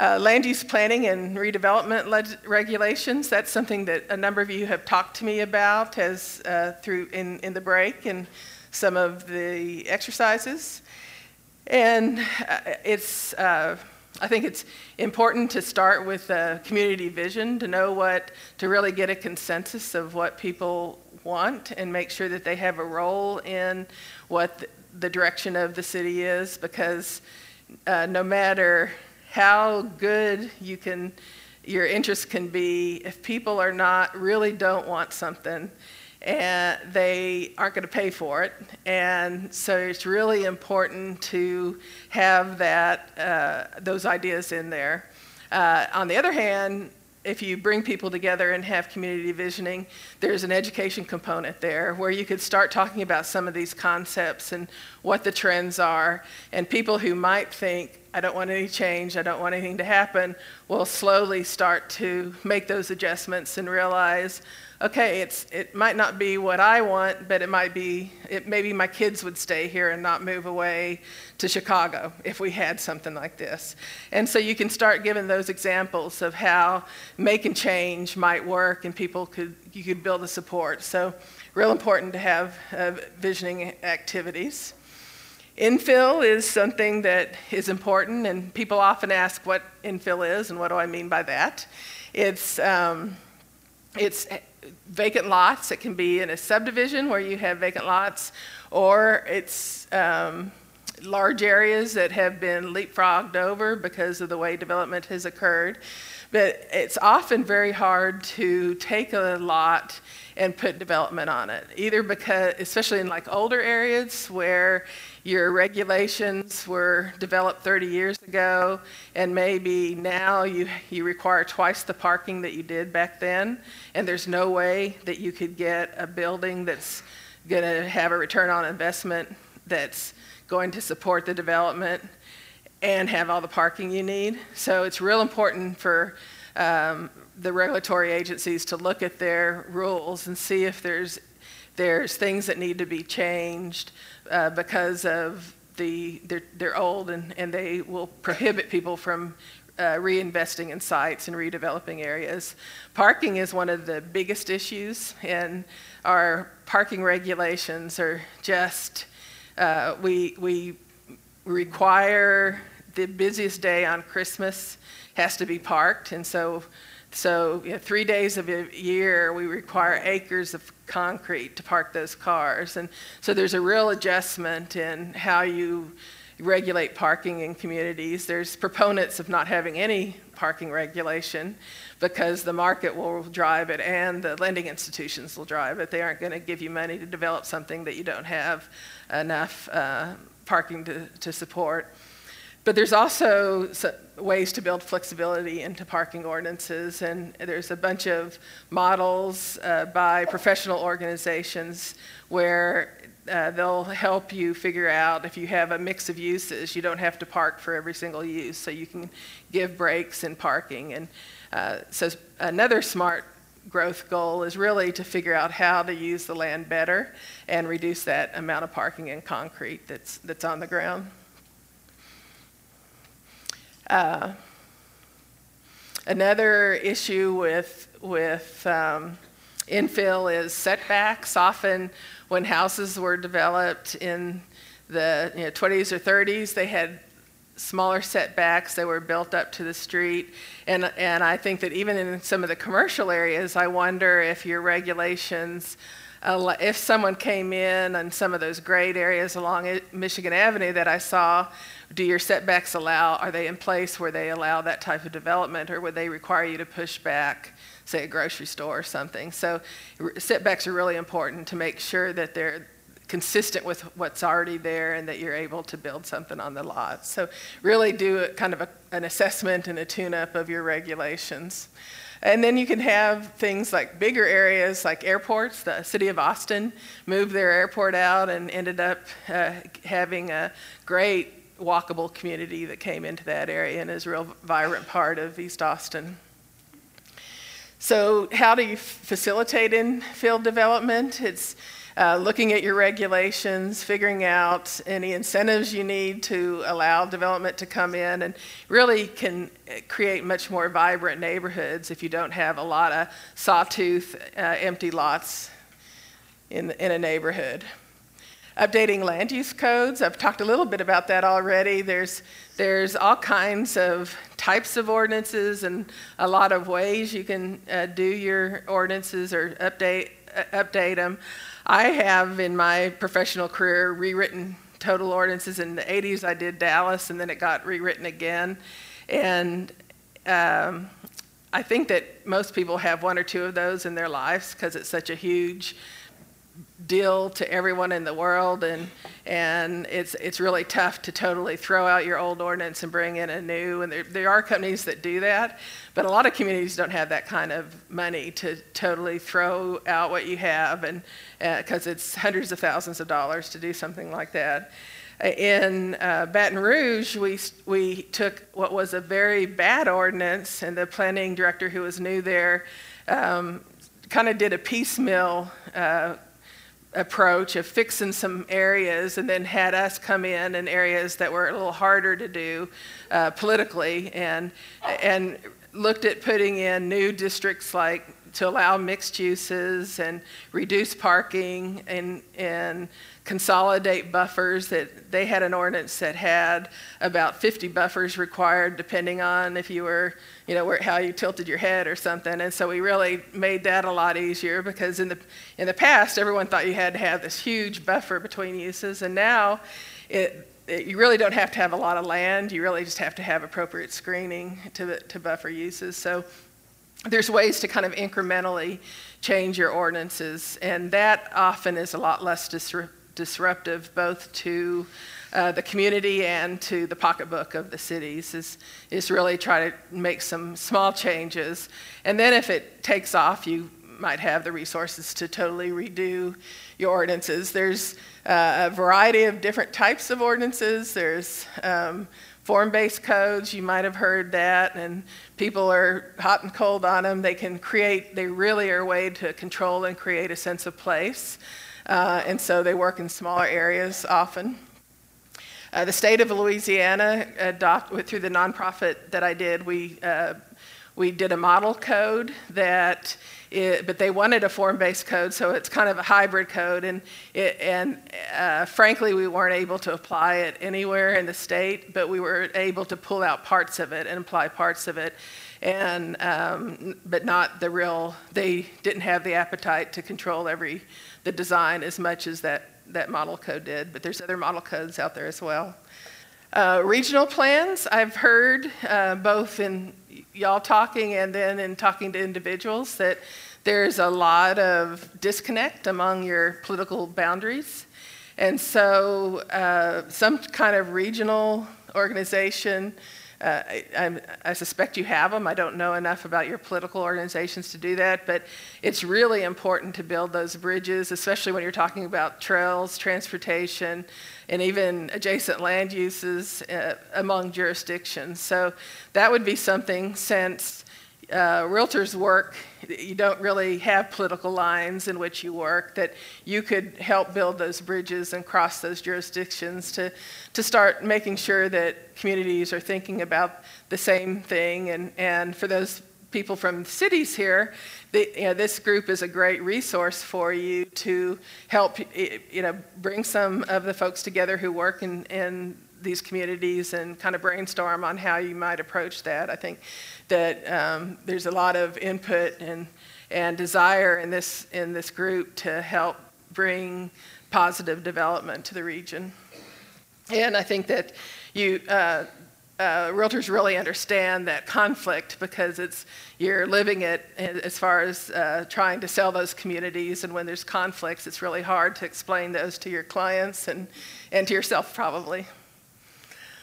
Uh, land use planning and redevelopment leg- regulations, that's something that a number of you have talked to me about as, uh, through in, in the break and some of the exercises. And uh, it's, uh, I think it's important to start with a community vision to know what, to really get a consensus of what people want and make sure that they have a role in what the, direction of the city is because uh, no matter how good you can, your interest can be if people are not, really don't want something and they aren't going to pay for it. And so it's really important to have that, uh, those ideas in there. Uh, on the other hand, if you bring people together and have community visioning, there's an education component there where you could start talking about some of these concepts and what the trends are. And people who might think, I don't want any change, I don't want anything to happen, will slowly start to make those adjustments and realize, okay, it's, it might not be what I want, but it might be, it, maybe my kids would stay here and not move away to Chicago if we had something like this. And so you can start giving those examples of how making change might work and people could, you could build a support. So real important to have uh, visioning activities. Infill is something that is important, and people often ask what infill is and what do I mean by that. It's, um, it's vacant lots. It can be in a subdivision where you have vacant lots, or it's um, large areas that have been leapfrogged over because of the way development has occurred. But it's often very hard to take a lot and put development on it, either because, especially in like older areas where your regulations were developed 30 years ago, and maybe now you, you require twice the parking that you did back then, and there's no way that you could get a building that's going to have a return on investment that's going to support the development and have all the parking you need. So it's real important for um, the regulatory agencies to look at their rules and see if there's there's things that need to be changed uh, because of the they're, they're old and, and they will prohibit people from uh, reinvesting in sites and redeveloping areas. Parking is one of the biggest issues, and our parking regulations are just uh, we we require the busiest day on Christmas has to be parked, and so so you know, three days of a year, we require acres of concrete to park those cars. And so there's a real adjustment in how you regulate parking in communities. There's proponents of not having any parking regulation because the market will drive it and the lending institutions will drive it. They aren't going to give you money to develop something that you don't have enough uh, parking to, to support. But there's also ways to build flexibility into parking ordinances, and there's a bunch of models uh, by professional organizations where uh, they'll help you figure out if you have a mix of uses, you don't have to park for every single use, so you can give breaks in parking. And uh, so, another smart growth goal is really to figure out how to use the land better and reduce that amount of parking and concrete that's, that's on the ground. Uh, another issue with, with um, infill is setbacks. Often, when houses were developed in the you know, 20s or 30s, they had smaller setbacks. They were built up to the street. And, and I think that even in some of the commercial areas, I wonder if your regulations if someone came in on some of those great areas along Michigan Avenue that I saw, do your setbacks allow, are they in place where they allow that type of development or would they require you to push back, say, a grocery store or something? So setbacks are really important to make sure that they're consistent with what's already there and that you're able to build something on the lot. So really do a, kind of a, an assessment and a tune-up of your regulations. And then you can have things like bigger areas like airports. The city of Austin moved their airport out and ended up uh, having a great walkable community that came into that area and is a real vibrant part of East Austin. So, how do you facilitate infill development? It's uh, looking at your regulations, figuring out any incentives you need to allow development to come in, and really can create much more vibrant neighborhoods if you don't have a lot of sawtooth uh, empty lots in, in a neighborhood updating land use codes. I've talked a little bit about that already. There's, there's all kinds of types of ordinances and a lot of ways you can uh, do your ordinances or update, update them. I have in my professional career rewritten total ordinances. In the 80s, I did Dallas, and then it got rewritten again. And um, I think that most people have one or two of those in their lives because it's such a huge deal to everyone in the world, and and it's it's really tough to totally throw out your old ordinance and bring in a new. And there there are companies that do that, but a lot of communities don't have that kind of money to totally throw out what you have, and because uh, it's hundreds of thousands of dollars to do something like that. In uh, Baton Rouge, we, we took what was a very bad ordinance, and the planning director who was new there um, kind of did a piecemeal uh, approach of fixing some areas and then had us come in in areas that were a little harder to do uh, politically and, and looked at putting in new districts like to allow mixed uses and reduce parking and, and consolidate buffers that they had an ordinance that had about 50 buffers required depending on if you were you know where, how you tilted your head or something. And so we really made that a lot easier because in the in the past everyone thought you had to have this huge buffer between uses. And now it, it you really don't have to have a lot of land. You really just have to have appropriate screening to, to buffer uses. So there's ways to kind of incrementally change your ordinances and that often is a lot less disruptive disruptive both to uh, the community and to the pocketbook of the cities is, is really try to make some small changes. And then if it takes off, you might have the resources to totally redo your ordinances. There's uh, a variety of different types of ordinances. There's um, form based codes, you might have heard that, and people are hot and cold on them. They can create, they really are a way to control and create a sense of place. Uh, and so they work in smaller areas often. Uh, the state of Louisiana, adopt, through the nonprofit that I did, we, uh, we did a model code that, it, but they wanted a form-based code, so it's kind of a hybrid code. And, it, and uh, frankly, we weren't able to apply it anywhere in the state, but we were able to pull out parts of it and apply parts of it and um, but not the real. They didn't have the appetite to control every the design as much as that that model code did. But there's other model codes out there as well. Uh, regional plans, I've heard uh, both in y'all talking and then in talking to individuals that there's a lot of disconnect among your political boundaries. And so, uh, some kind of regional organization uh, I, I, suspect you have them. I don't know enough about your political organizations to do that, but it's really important to build those bridges, especially when you're talking about trails, transportation, and even adjacent land uses uh, among jurisdictions. So that would be something since uh, realtors work, you don't really have political lines in which you work, that you could help build those bridges and cross those jurisdictions to, to start making sure that communities are thinking about the same thing. And, and for those people from cities here, the, you know, this group is a great resource for you to help you know, bring some of the folks together who work in, in these communities and kind of brainstorm on how you might approach that. I think that um, there's a lot of input and, and desire in this, in this group to help bring positive development to the region. And I think that you, uh, uh, realtors really understand that conflict because it's you're living it as far as uh, trying to sell those communities and when there's conflicts it's really hard to explain those to your clients and, and to yourself probably